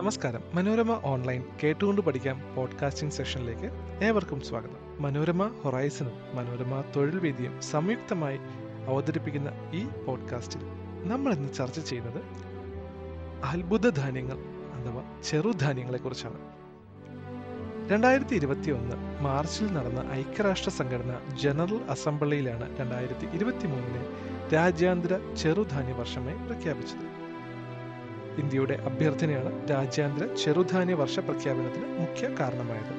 നമസ്കാരം. മനോരമ ഓൺലൈൻ കേട്ടുകൊണ്ട് പഠിക്കാം പോഡ്കാസ്റ്റിംഗ് സെഷനിലേക്ക് ഏവർക്കും സ്വാഗതം. മനോരമ ഹൊറൈസണും മനോരമ തൊഴിൽ വേദിയും സംയുക്തമായി അവതരിപ്പിക്കുന്ന ഈ പോഡ്കാസ്റ്റിൽ നമ്മൾ ഇന്ന് ചർച്ച ചെയ്യുന്നത് അത്ഭുത ധാന്യങ്ങൾ അഥവാ ചെറുധാന്യങ്ങളെ കുറിച്ചാണ് രണ്ടായിരത്തി ഇരുപത്തി ഒന്ന് മാർച്ചിൽ നടന്ന ഐക്യരാഷ്ട്ര സംഘടന ജനറൽ അസംബ്ലിയിലാണ് രണ്ടായിരത്തി ഇരുപത്തി മൂന്നിലെ രാജ്യാന്തര ചെറുധാന്യ വർഷമായി പ്രഖ്യാപിച്ചത്. ഇന്ത്യയുടെ അഭ്യർത്ഥനയാണ് രാജ്യാന്തര ചെറുധാന്യ വർഷ പ്രഖ്യാപനത്തിന് മുഖ്യ കാരണമായത്.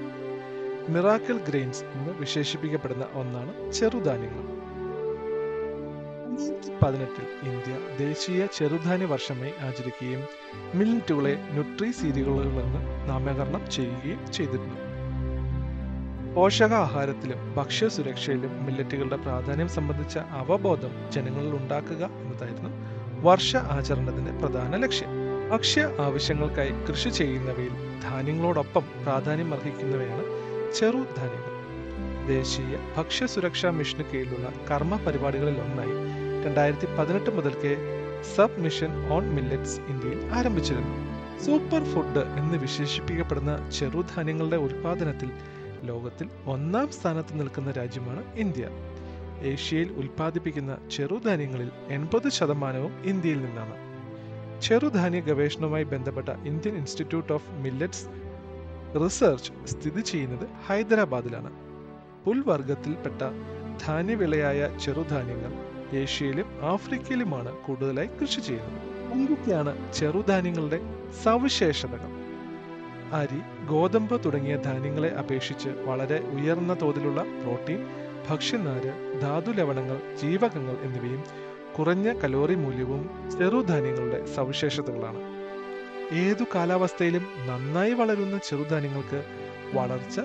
മിറാക്കിൾ ഗ്രെയിൻസ് എന്ന് വിശേഷിപ്പിക്കപ്പെടുന്ന ഒന്നാണ് ചെറുധാന്യങ്ങൾ. പതിനെട്ടിൽ ഇന്ത്യ ദേശീയ ചെറുധാന്യ വർഷമായി ആചരിക്കുകയും മില്ലറ്റുകളെ ന്യൂട്രി സീരിയലുകളെന്ന് നാമകരണം ചെയ്യുകയും ചെയ്തിരുന്നു. പോഷകാഹാരത്തിലും ഭക്ഷ്യസുരക്ഷയിലും മില്ലറ്റുകളുടെ പ്രാധാന്യം സംബന്ധിച്ച അവബോധം ജനങ്ങളിൽ ഉണ്ടാക്കുക എന്നതായിരുന്നു വർഷ ആചരണത്തിന്റെ പ്രധാന ലക്ഷ്യം. ഭക്ഷ്യ ആവശ്യങ്ങൾക്കായി കൃഷി ചെയ്യുന്നവയിൽ ധാന്യങ്ങളോടൊപ്പം പ്രാധാന്യം അർഹിക്കുന്നവയാണ് ചെറുധാന്യങ്ങൾ ദേശീയ ഭക്ഷ്യ സുരക്ഷാ മിഷന് കീഴിലുള്ള കർമ്മ പരിപാടികളിൽ ഒന്നായി രണ്ടായിരത്തി പതിനെട്ട് മുതൽക്കേ സബ് മിഷൻ ഓൺ മില്ലറ്റ്സ് ഇന്ത്യയിൽ ആരംഭിച്ചിരുന്നു. സൂപ്പർ ഫുഡ് എന്ന് വിശേഷിപ്പിക്കപ്പെടുന്ന ചെറുധാന്യങ്ങളുടെ ഉൽപാദനത്തിൽ ലോകത്തിൽ ഒന്നാം സ്ഥാനത്ത് നിൽക്കുന്ന രാജ്യമാണ് ഇന്ത്യ. ഏഷ്യയിൽ ഉൽപ്പാദിപ്പിക്കുന്ന ചെറുധാന്യങ്ങളിൽ എൺപത് ശതമാനവും ഇന്ത്യയിൽ നിന്നാണ്. ചെറുധാന്യ ഗവേഷണവുമായി ബന്ധപ്പെട്ട Indian institute of millets research സ്ഥിതി ചെയ്യുന്നത് ഹൈദരാബാദിലാണ്. പുൽവർഗത്തിൽപ്പെട്ട ധാന്യവിളയായ ചെറുധാന്യങ്ങൾ ഏഷ്യയിലും ആഫ്രിക്കയിലുമാണ് കൂടുതലായി കൃഷി ചെയ്യുന്നത്. എന്തൊക്കെയാണ് ചെറുധാന്യങ്ങളുടെ സവിശേഷതകൾ. അരി ഗോതമ്പ് തുടങ്ങിയ ധാന്യങ്ങളെ അപേക്ഷിച്ച് വളരെ ഉയർന്ന തോതിലുള്ള പ്രോട്ടീൻ ഭക്ഷ്യനാര് ധാതു ലവണങ്ങൾ ജീവകങ്ങൾ എന്നിവയും കുറഞ്ഞ കലോറി മൂല്യവും ചെറുധാന്യങ്ങളുടെ സവിശേഷതകളാണ്. ഏതു കാലാവസ്ഥയിലും നന്നായി വളരുന്ന ചെറുധാന്യങ്ങൾക്ക് വളർച്ച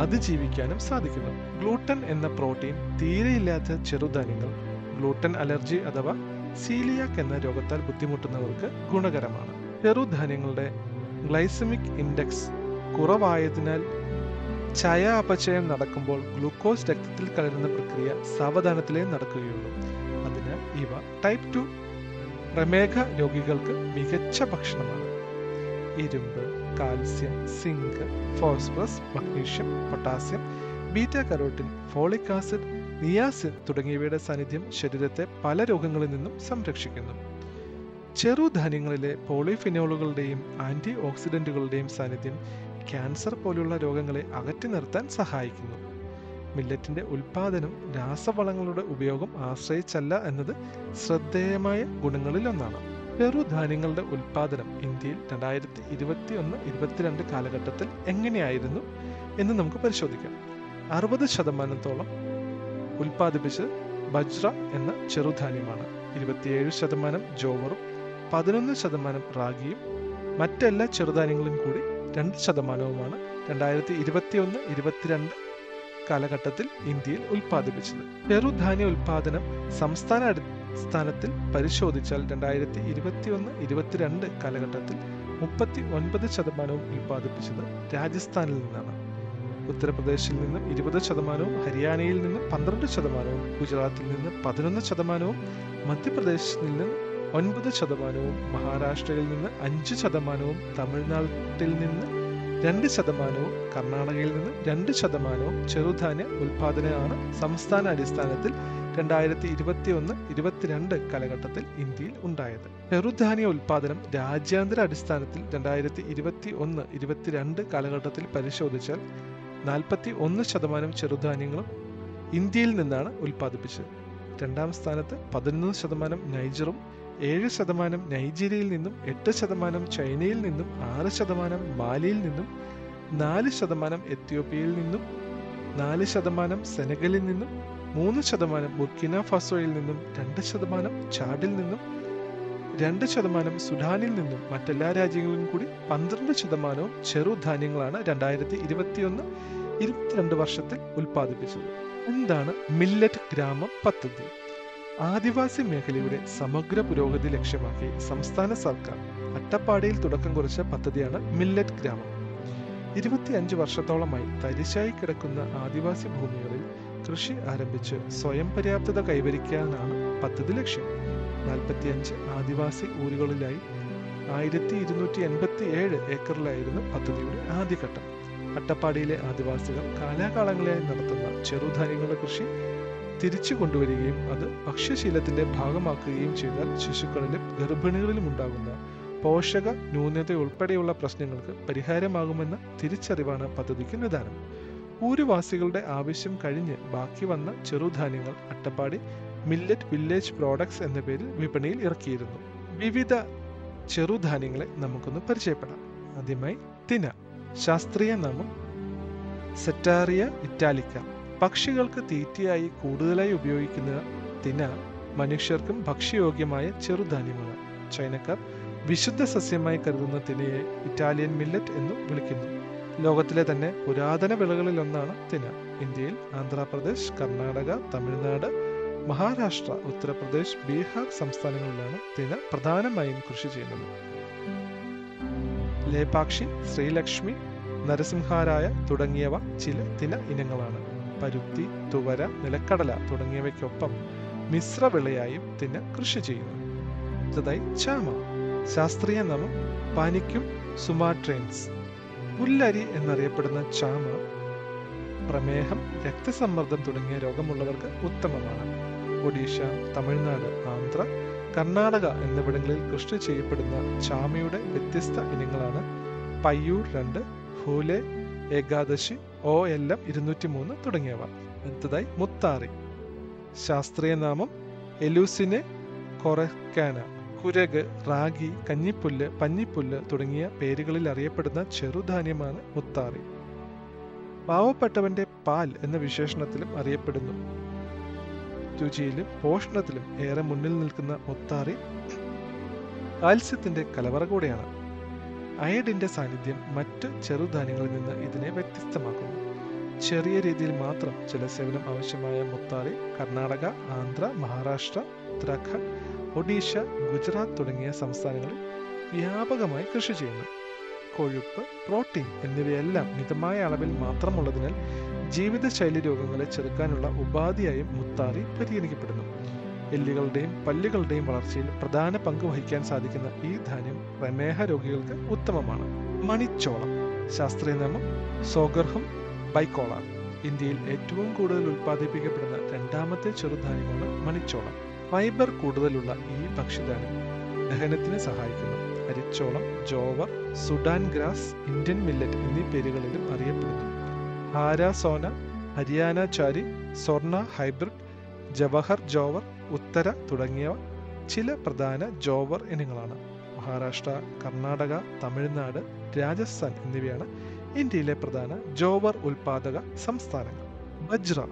അതിജീവിക്കാനും സാധിക്കുന്നു. ഗ്ലൂട്ടൻ എന്ന പ്രോട്ടീൻ തീരെയില്ലാത്ത ചെറുധാന്യങ്ങൾ ഗ്ലൂട്ടൻ അലർജി അഥവാ സീലിയാക് എന്ന രോഗത്താൽ ബുദ്ധിമുട്ടുന്നവർക്ക് ഗുണകരമാണ്. ചെറുധാന്യങ്ങളുടെ ഗ്ലൈസമിക് ഇൻഡെക്സ് കുറവായതിനാൽ ചയ അപചയം നടക്കുമ്പോൾ ഗ്ലൂക്കോസ് രക്തത്തിൽ കലരുന്ന പ്രക്രിയ സാവധാനത്തിലേ നടക്കുകയുള്ളൂ. ഇവ ടൈപ്പ് ടു പ്രമേഹ രോഗികൾക്ക് മികച്ച ഭക്ഷണമാണ്. ഇരുമ്പ് calcium zinc phosphorus magnesium potassium beta carotene folic acid niacin തുടങ്ങിയവയുടെ സാന്നിധ്യം ശരീരത്തെ പല രോഗങ്ങളിൽ നിന്നും സംരക്ഷിക്കുന്നു. ചെറുധാന്യങ്ങളിലെ പോളിഫിനോളുകളുടെയും ആന്റി ഓക്സിഡന്റുകളുടെയും സാന്നിധ്യം ക്യാൻസർ പോലുള്ള രോഗങ്ങളെ അകറ്റി നിർത്താൻ സഹായിക്കുന്നു. മില്ലറ്റിന്റെ ഉൽപാദനം രാസവളങ്ങളുടെ ഉപയോഗം ആശ്രയിച്ചല്ല എന്നത് ശ്രദ്ധേയമായ ഗുണങ്ങളിലൊന്നാണ് ചെറുധാന്യങ്ങളുടെ ഉൽപാദനം ഇന്ത്യയിൽ രണ്ടായിരത്തി ഇരുപത്തി ഒന്ന് ഇരുപത്തിരണ്ട് കാലഘട്ടത്തിൽ എങ്ങനെയായിരുന്നു എന്ന് നമുക്ക് പരിശോധിക്കാം. അറുപത് ശതമാനത്തോളം ഉൽപ്പാദിപ്പിച്ച് ബജ്ര എന്ന ചെറുധാന്യമാണ്. ഇരുപത്തിയേഴ് ശതമാനം ജോവറും പതിനൊന്ന് ശതമാനം റാഗിയും മറ്റെല്ലാ ചെറുധാന്യങ്ങളും കൂടി രണ്ട് ശതമാനവുമാണ്. രണ്ടായിരത്തി ഇരുപത്തി ഒന്ന് ഇരുപത്തിരണ്ട് കാലഘട്ടത്തിൽ ഇന്ത്യയിൽ ഉൽപ്പാദിപ്പിച്ചത്. ചെറുധാന്യ ഉൽപാദനം സംസ്ഥാന അടിസ്ഥാനത്തിൽ പരിശോധിച്ചാൽ രണ്ടായിരത്തി ഇരുപത്തി ഒന്ന് ഇരുപത്തിരണ്ട് കാലഘട്ടത്തിൽ മുപ്പത്തി ഒൻപത് ശതമാനവും ഉൽപ്പാദിപ്പിച്ചത് രാജസ്ഥാനിൽ നിന്നാണ്. ഉത്തർപ്രദേശിൽ നിന്ന് ഇരുപത് ശതമാനവും ഹരിയാനയിൽ നിന്ന് പന്ത്രണ്ട് ശതമാനവും ഗുജറാത്തിൽ നിന്ന് പതിനൊന്ന് ശതമാനവും മധ്യപ്രദേശിൽ നിന്ന് ഒൻപത് ശതമാനവും മഹാരാഷ്ട്രയിൽ നിന്ന് അഞ്ച് ശതമാനവും തമിഴ്നാട്ടിൽ നിന്ന് രണ്ട് ശതമാനവും കർണാടകയിൽ നിന്ന് രണ്ട് ശതമാനവും ചെറുധാന്യ ഉൽപാദനമാണ് സംസ്ഥാന അടിസ്ഥാനത്തിൽ രണ്ടായിരത്തി ഇരുപത്തി ഒന്ന് ഇരുപത്തിരണ്ട് കാലഘട്ടത്തിൽ ഇന്ത്യയിൽ ഉണ്ടായത്. ചെറുധാന്യ ഉൽപാദനം രാജ്യാന്തര അടിസ്ഥാനത്തിൽ രണ്ടായിരത്തി ഇരുപത്തി ഒന്ന് ഇരുപത്തിരണ്ട് കാലഘട്ടത്തിൽ പരിശോധിച്ചാൽ നാൽപ്പത്തി ഒന്ന് ശതമാനം ചെറുധാന്യങ്ങളും ഇന്ത്യയിൽ നിന്നാണ് ഉൽപ്പാദിപ്പിച്ചത്. രണ്ടാം സ്ഥാനത്ത് പതിനൊന്ന് ശതമാനം നൈജറും ഏഴ് ശതമാനം നൈജീരിയയിൽ നിന്നും എട്ട് ശതമാനം ചൈനയിൽ നിന്നും ആറ് ശതമാനം മാലിയിൽ നിന്നും നാല് ശതമാനം എത്യോപ്യയിൽ നിന്നും നാല് ശതമാനം സെനഗലിൽ നിന്നും മൂന്ന് ശതമാനം ബുർക്കിന ഫസോയിൽ നിന്നും രണ്ട് ശതമാനം ചാഡിൽ നിന്നും രണ്ട് ശതമാനം സുഡാനിൽ നിന്നും മറ്റെല്ലാ രാജ്യങ്ങളിലും കൂടി പന്ത്രണ്ട് ശതമാനവും ചെറുധാന്യങ്ങളാണ് രണ്ടായിരത്തി ഇരുപത്തിയൊന്ന് ഇരുപത്തിരണ്ട് വർഷത്തിൽ ഉൽപ്പാദിപ്പിച്ചത്. എന്താണ് മില്ലറ്റ് ഗ്രാമം പദ്ധതി? ആദിവാസി മേഖലയുടെ സമഗ്ര പുരോഗതി ലക്ഷ്യമാക്കി സംസ്ഥാന സർക്കാർ അട്ടപ്പാടിയിൽ തുടക്കം കുറിച്ച പദ്ധതിയാണ് മില്ലറ്റ് ഗ്രാമം. ഇരുപത്തിയഞ്ച് വർഷത്തോളമായി തരിശായി കിടക്കുന്ന ആദിവാസി ഭൂമികളിൽ കൃഷി ആരംഭിച്ച് സ്വയം പര്യാപ്തത കൈവരിക്കാനാണ് പദ്ധതി ലക്ഷ്യം. നാൽപ്പത്തിയഞ്ച് ആദിവാസി ഊരുകളിലായി ആയിരത്തി ഇരുന്നൂറ്റി എൺപത്തി ഏഴ് ഏക്കറിലായിരുന്നു പദ്ധതിയുടെ ആദ്യഘട്ടം. അട്ടപ്പാടിയിലെ ആദിവാസികൾ കാലാകാലങ്ങളായി നടത്തുന്ന ചെറുധാന്യങ്ങളുടെ കൃഷി തിരിച്ചു കൊണ്ടുവരികയും അത് ഭക്ഷ്യശീലത്തിന്റെ ഭാഗമാക്കുകയും ചെയ്താൽ ശിശുക്കളിലും ഗർഭിണികളിലും ഉണ്ടാകുന്ന പോഷക ന്യൂനത ഉൾപ്പെടെയുള്ള പ്രശ്നങ്ങൾക്ക് പരിഹാരമാകുമെന്ന തിരിച്ചറിവാണ് പദ്ധതിക്ക് നിദാനം. ഊരുവാസികളുടെ ആവശ്യം കഴിഞ്ഞ് ബാക്കി വന്ന ചെറുധാന്യങ്ങൾ അട്ടപ്പാടി മില്ലറ്റ് വില്ലേജ് പ്രോഡക്ട്സ് എന്ന പേരിൽ വിപണിയിൽ ഇറക്കിയിരുന്നു. വിവിധ ചെറുധാന്യങ്ങളെ നമുക്കൊന്ന് പരിചയപ്പെടാം. ആദ്യമായി തിന ശാസ്ത്രീയ നാമം സെറ്റാറിയ ഇറ്റാലിക്ക. പക്ഷികൾക്ക് തീറ്റയായി കൂടുതലായി ഉപയോഗിക്കുന്ന തിന മനുഷ്യർക്കും ഭക്ഷ്യയോഗ്യമായ ചെറുധാന്യമാണ് ചൈനക്കാർ വിശുദ്ധ സസ്യമായി കരുതുന്ന തിനയെ ഇറ്റാലിയൻ മില്ലറ്റ് എന്നും വിളിക്കുന്നു. ലോകത്തിലെ തന്നെ പുരാതന വിളകളിൽ ഒന്നാണ് തിന. ഇന്ത്യയിൽ ആന്ധ്രാപ്രദേശ് കർണാടക തമിഴ്നാട് മഹാരാഷ്ട്ര ഉത്തർപ്രദേശ് ബീഹാർ സംസ്ഥാനങ്ങളിലാണ് തിന പ്രധാനമായും കൃഷി ചെയ്യുന്നത്. ലേപാക്ഷി ശ്രീലക്ഷ്മി നരസിംഹാരായ തുടങ്ങിയവ ചില തിന ഇനങ്ങളാണ്. പരുത്തി തുവര നിലക്കടല തുടങ്ങിയവയ്ക്കൊപ്പം മിശ്രവിളയായും തിന കൃഷി ചെയ്യുന്നു. അടുത്തതായി ചാമ ശാസ്ത്രീയ നാമം പാനിക്കും സുമാട്രേൻസ്. പുല്ലരി എന്നറിയപ്പെടുന്ന ചാമ പ്രമേഹം രക്തസമ്മർദ്ദം തുടങ്ങിയ രോഗമുള്ളവർക്ക് ഉത്തമമാണ്. ഒഡീഷ തമിഴ്നാട് ആന്ധ്ര കർണാടക എന്നിവിടങ്ങളിൽ കൃഷി ചെയ്യപ്പെടുന്ന ചാമയുടെ വ്യത്യസ്ത ഇനങ്ങളാണ് പയ്യൂർ രണ്ട് ഹൂലെ ഏകാദശി ഒ എൽ എം ഇരുന്നൂറ്റി മൂന്ന് തുടങ്ങിയവ. അടുത്തതായി മുത്താറി. ശാസ്ത്രീയ നാമം എലൂസിനെ കൊറക്കാന. കുരക് റാഗി കഞ്ഞിപ്പുല്ല് പഞ്ഞിപ്പുല്ല് തുടങ്ങിയ പേരുകളിൽ അറിയപ്പെടുന്ന ചെറുധാന്യമാണ് മുത്താറി. പാവപ്പെട്ടവന്റെ പാൽ എന്ന വിശേഷണത്തിലും അറിയപ്പെടുന്നു. രുചിയിലും പോഷണത്തിലും ഏറെ മുന്നിൽ നിൽക്കുന്ന മുത്താറി കാൽസ്യത്തിന്റെ കലവറ കൂടെയാണ്. അയഡിന്റെ സാന്നിധ്യം മറ്റ് ചെറുധാന്യങ്ങളിൽ നിന്ന് ഇതിനെ വ്യത്യസ്തമാക്കുന്നു. ചെറിയ രീതിയിൽ മാത്രം ജലസേവനം ആവശ്യമായ മുത്താറി കർണാടക ആന്ധ്ര മഹാരാഷ്ട്ര ഉത്തരാഖണ്ഡ് ഒഡീഷ ഗുജറാത്ത് തുടങ്ങിയ സംസ്ഥാനങ്ങളിൽ വ്യാപകമായി കൃഷി ചെയ്യുന്നു. കൊഴുപ്പ് പ്രോട്ടീൻ എന്നിവയെല്ലാം മിതമായ അളവിൽ മാത്രമുള്ളതിനാൽ ജീവിതശൈലി രോഗങ്ങളെ ചെറുക്കാനുള്ള ഉപാധിയായും മുത്താറി പരിഗണിക്കപ്പെടുന്നു. എല്ലുകളുടെയും പല്ലുകളുടെയും വളർച്ചയിൽ പ്രധാന പങ്ക് വഹിക്കാൻ സാധിക്കുന്ന ഈ ധാന്യം പ്രമേഹ രോഗികൾക്ക് ഉത്തമമാണ്. മണിച്ചോളം. ശാസ്ത്രീയ നാമം സോഗർഹം ബൈക്കോള ഇന്ത്യയിൽ ഏറ്റവും കൂടുതൽ ഉൽപ്പാദിപ്പിക്കപ്പെടുന്ന രണ്ടാമത്തെ ചെറുധാന്യമാണ് മണിച്ചോളം. ഫൈബർ കൂടുതലുള്ള ഈ ഭക്ഷ്യധാന്യം ദഹനത്തിന് സഹായിക്കുന്നു. അരിച്ചോളം jowar Sudan grass Indian millet എന്നീ പേരുകളിലും അറിയപ്പെടുന്നു. ഹാരാസോന ഹരിയാന ചാരി സ്വർണ ഹൈബ്രിഡ് ജവഹർ ജോവർ ഉത്തര തുടങ്ങിയവ ചില പ്രധാന ജോവർ ഇനങ്ങളാണ്. മഹാരാഷ്ട്ര കർണാടക തമിഴ്നാട് രാജസ്ഥാൻ എന്നിവയാണ് ഇന്ത്യയിലെ പ്രധാന ജോവർ ഉൽപാദക സംസ്ഥാനങ്ങൾ. ബജ്ര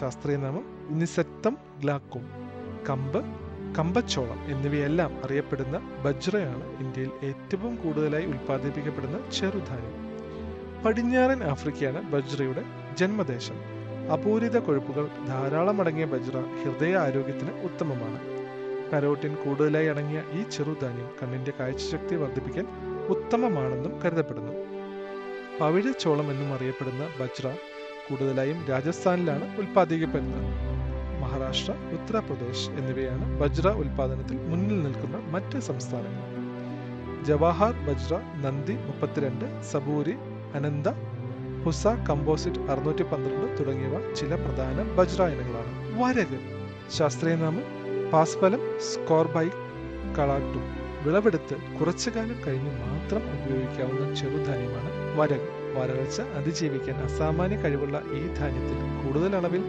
ശാസ്ത്രീയ നാമം നിസക്തം ഗ്ലാക്കും. കമ്പ് കമ്പച്ചോളം എന്നിവയെല്ലാം അറിയപ്പെടുന്ന ബജ്രയാണ് ഇന്ത്യയിൽ ഏറ്റവും കൂടുതലായി ഉൽപ്പാദിപ്പിക്കപ്പെടുന്ന ചെറുധാന്യം. പടിഞ്ഞാറൻ ആഫ്രിക്കയാണ് ബജ്രയുടെ ജന്മദേശം. അപൂരിത കൊഴുപ്പുകൾ ധാരാളം അടങ്ങിയ ബജ്ര ഹൃദയ ആരോഗ്യത്തിന് ഉത്തമമാണ്. കരോട്ടിൻ കൂടുതലായി അടങ്ങിയ ഈ ചെറുധാന്യം കണ്ണിന്റെ കാഴ്ചശക്തി വർദ്ധിപ്പിക്കാൻ ഉത്തമമാണെന്നും കരുതപ്പെടുന്നു. പവിഴച്ചോളം എന്നും അറിയപ്പെടുന്ന ബജ്ര കൂടുതലായും രാജസ്ഥാനിലാണ് ഉൽപ്പാദിക്കപ്പെടുന്നത് മഹാരാഷ്ട്ര ഉത്തർപ്രദേശ് എന്നിവയാണ് ബജ്ര ഉൽപാദനത്തിൽ മുന്നിൽ നിൽക്കുന്ന മറ്റ് സംസ്ഥാനങ്ങൾ. ജവാഹർ ബജ്ര നന്ദി മുപ്പത്തിരണ്ട് സബൂരി അനന്ത ഹുസ കമ്പോസിറ്റ് അറുന്നൂറ്റി പന്ത്രണ്ട് തുടങ്ങിയവ ചില പ്രധാന ബജ്ര ഇനങ്ങളാണ്. വരക് ശാസ്ത്രീയ നാമം പാസ്ഫലം സ്കോർബൈ കളാട്ടു വിളവെടുത്ത് കുറച്ചു കാലം കഴിഞ്ഞ് മാത്രം ഉപയോഗിക്കാവുന്ന ചെറുധാന്യമാണ് വരക് വരൾച്ച അതിജീവിക്കാൻ അസാമാന്യ കഴിവുള്ള ഈ ധാന്യത്തിൽ കൂടുതൽ അളവിൽ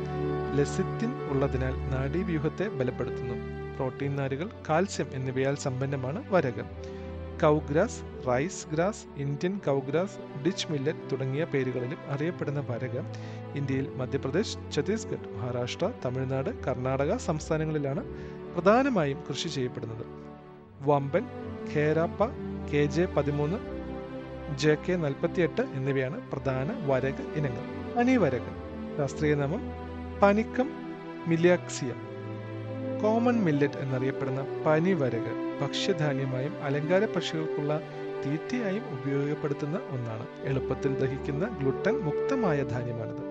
ലെസിത്തിൻ ഉള്ളതിനാൽ നാഡീവ്യൂഹത്തെ ബലപ്പെടുത്തുന്നു. പ്രോട്ടീൻ നാരുകൾ കാൽസ്യം എന്നിവയാൽ സമ്പന്നമാണ് വരക് cow grass rice grass Indian cow grass ditch millet തുടങ്ങിയ പേരുകളിലും അറിയപ്പെടുന്ന വരക ഇന്ത്യയിൽ മധ്യപ്രദേശ് ഛത്തീസ്ഗഡ് മഹാരാഷ്ട്ര തമിഴ്നാട് കർണാടക സംസ്ഥാനങ്ങളിലാണ് പ്രധാനമായും കൃഷി ചെയ്യപ്പെടുന്നത്. വമ്പൻ ഖേരാപ്പ കെ ജെ പതിമൂന്ന് ജെ കെ നാൽപ്പത്തിയെട്ട് എന്നിവയാണ് പ്രധാന വരക ഇനങ്ങൾ. അനിവരക ശാസ്ത്രീയ നാമം പനിക്കം മില്ലാക്സിയ കോമൺ മില്ലറ്റ് എന്നറിയപ്പെടുന്ന പനിവരക് ഭക്ഷ്യധാന്യമായും അലങ്കാര പക്ഷികൾക്കുള്ള തീറ്റയായും ഉപയോഗപ്പെടുത്തുന്ന ഒന്നാണ്. എളുപ്പത്തിൽ ദഹിക്കുന്ന ഗ്ലുട്ടൻ മുക്തമായ ധാന്യമാണിത്.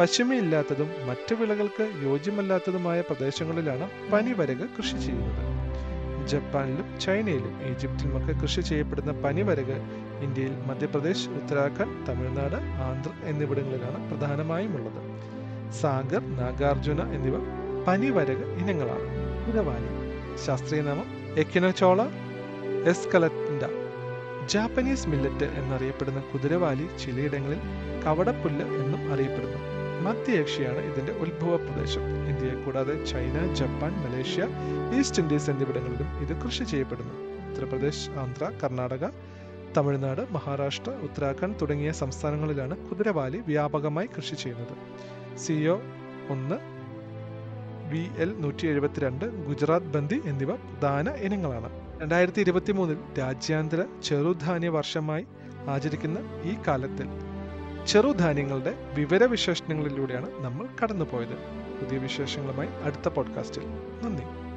പശുമയില്ലാത്തതും മറ്റു വിളകൾക്ക് യോജ്യമല്ലാത്തതുമായ പ്രദേശങ്ങളിലാണ് പനിവരക് കൃഷി ചെയ്യുന്നത്. ജപ്പാനിലും ചൈനയിലും ഈജിപ്തിലുമൊക്കെ കൃഷി ചെയ്യപ്പെടുന്ന പനിവരക് ഇന്ത്യയിൽ മധ്യപ്രദേശ് ഉത്തരാഖണ്ഡ് തമിഴ്നാട് ആന്ധ്ര എന്നിവിടങ്ങളിലാണ് പ്രധാനമായും ഉള്ളത്. സാഗർ നാഗാർജുന എന്നിവ പനിവരക് ഇനങ്ങളാണ്. ഇടവാനി ശാസ്ത്രീയ നാമം എക്കിനോചോള എസ്കലറ്റ ജാപ്പനീസ് മില്ലറ്റ് എന്നറിയപ്പെടുന്ന കുതിരവാലി ചിലയിടങ്ങളിൽ കവടപ്പുല്ല് എന്നും അറിയപ്പെടുന്നു. മധ്യേഷ്യയാണ് ഇതിന്റെ ഉത്ഭവ പ്രദേശം ഇന്ത്യയെ കൂടാതെ China Japan Malaysia East Indies എന്നിവിടങ്ങളിലും ഇത് കൃഷി ചെയ്യപ്പെടുന്നു. ഉത്തർപ്രദേശ് ആന്ധ്ര കർണാടക തമിഴ്നാട് മഹാരാഷ്ട്ര ഉത്തരാഖണ്ഡ് തുടങ്ങിയ സംസ്ഥാനങ്ങളിലാണ് കുതിരവാലി വ്യാപകമായി കൃഷി ചെയ്യുന്നത്. സിഒ ഒന്ന് വി എൽ നൂറ്റി എഴുപത്തിരണ്ട് ഗുജറാത്ത് ബന്ദി എന്നിവ പ്രധാന ഇനങ്ങളാണ്. രണ്ടായിരത്തി ഇരുപത്തി മൂന്നിൽ രാജ്യാന്തര ചെറുധാന്യ വർഷമായി ആചരിക്കുന്ന ഈ കാലത്തിൽ ചെറുധാന്യങ്ങളുടെ വിവര വിശേഷണങ്ങളിലൂടെയാണ് നമ്മൾ കടന്നുപോയത്. പുതിയ വിശേഷങ്ങളുമായി അടുത്ത പോഡ്കാസ്റ്റിൽ നന്ദി.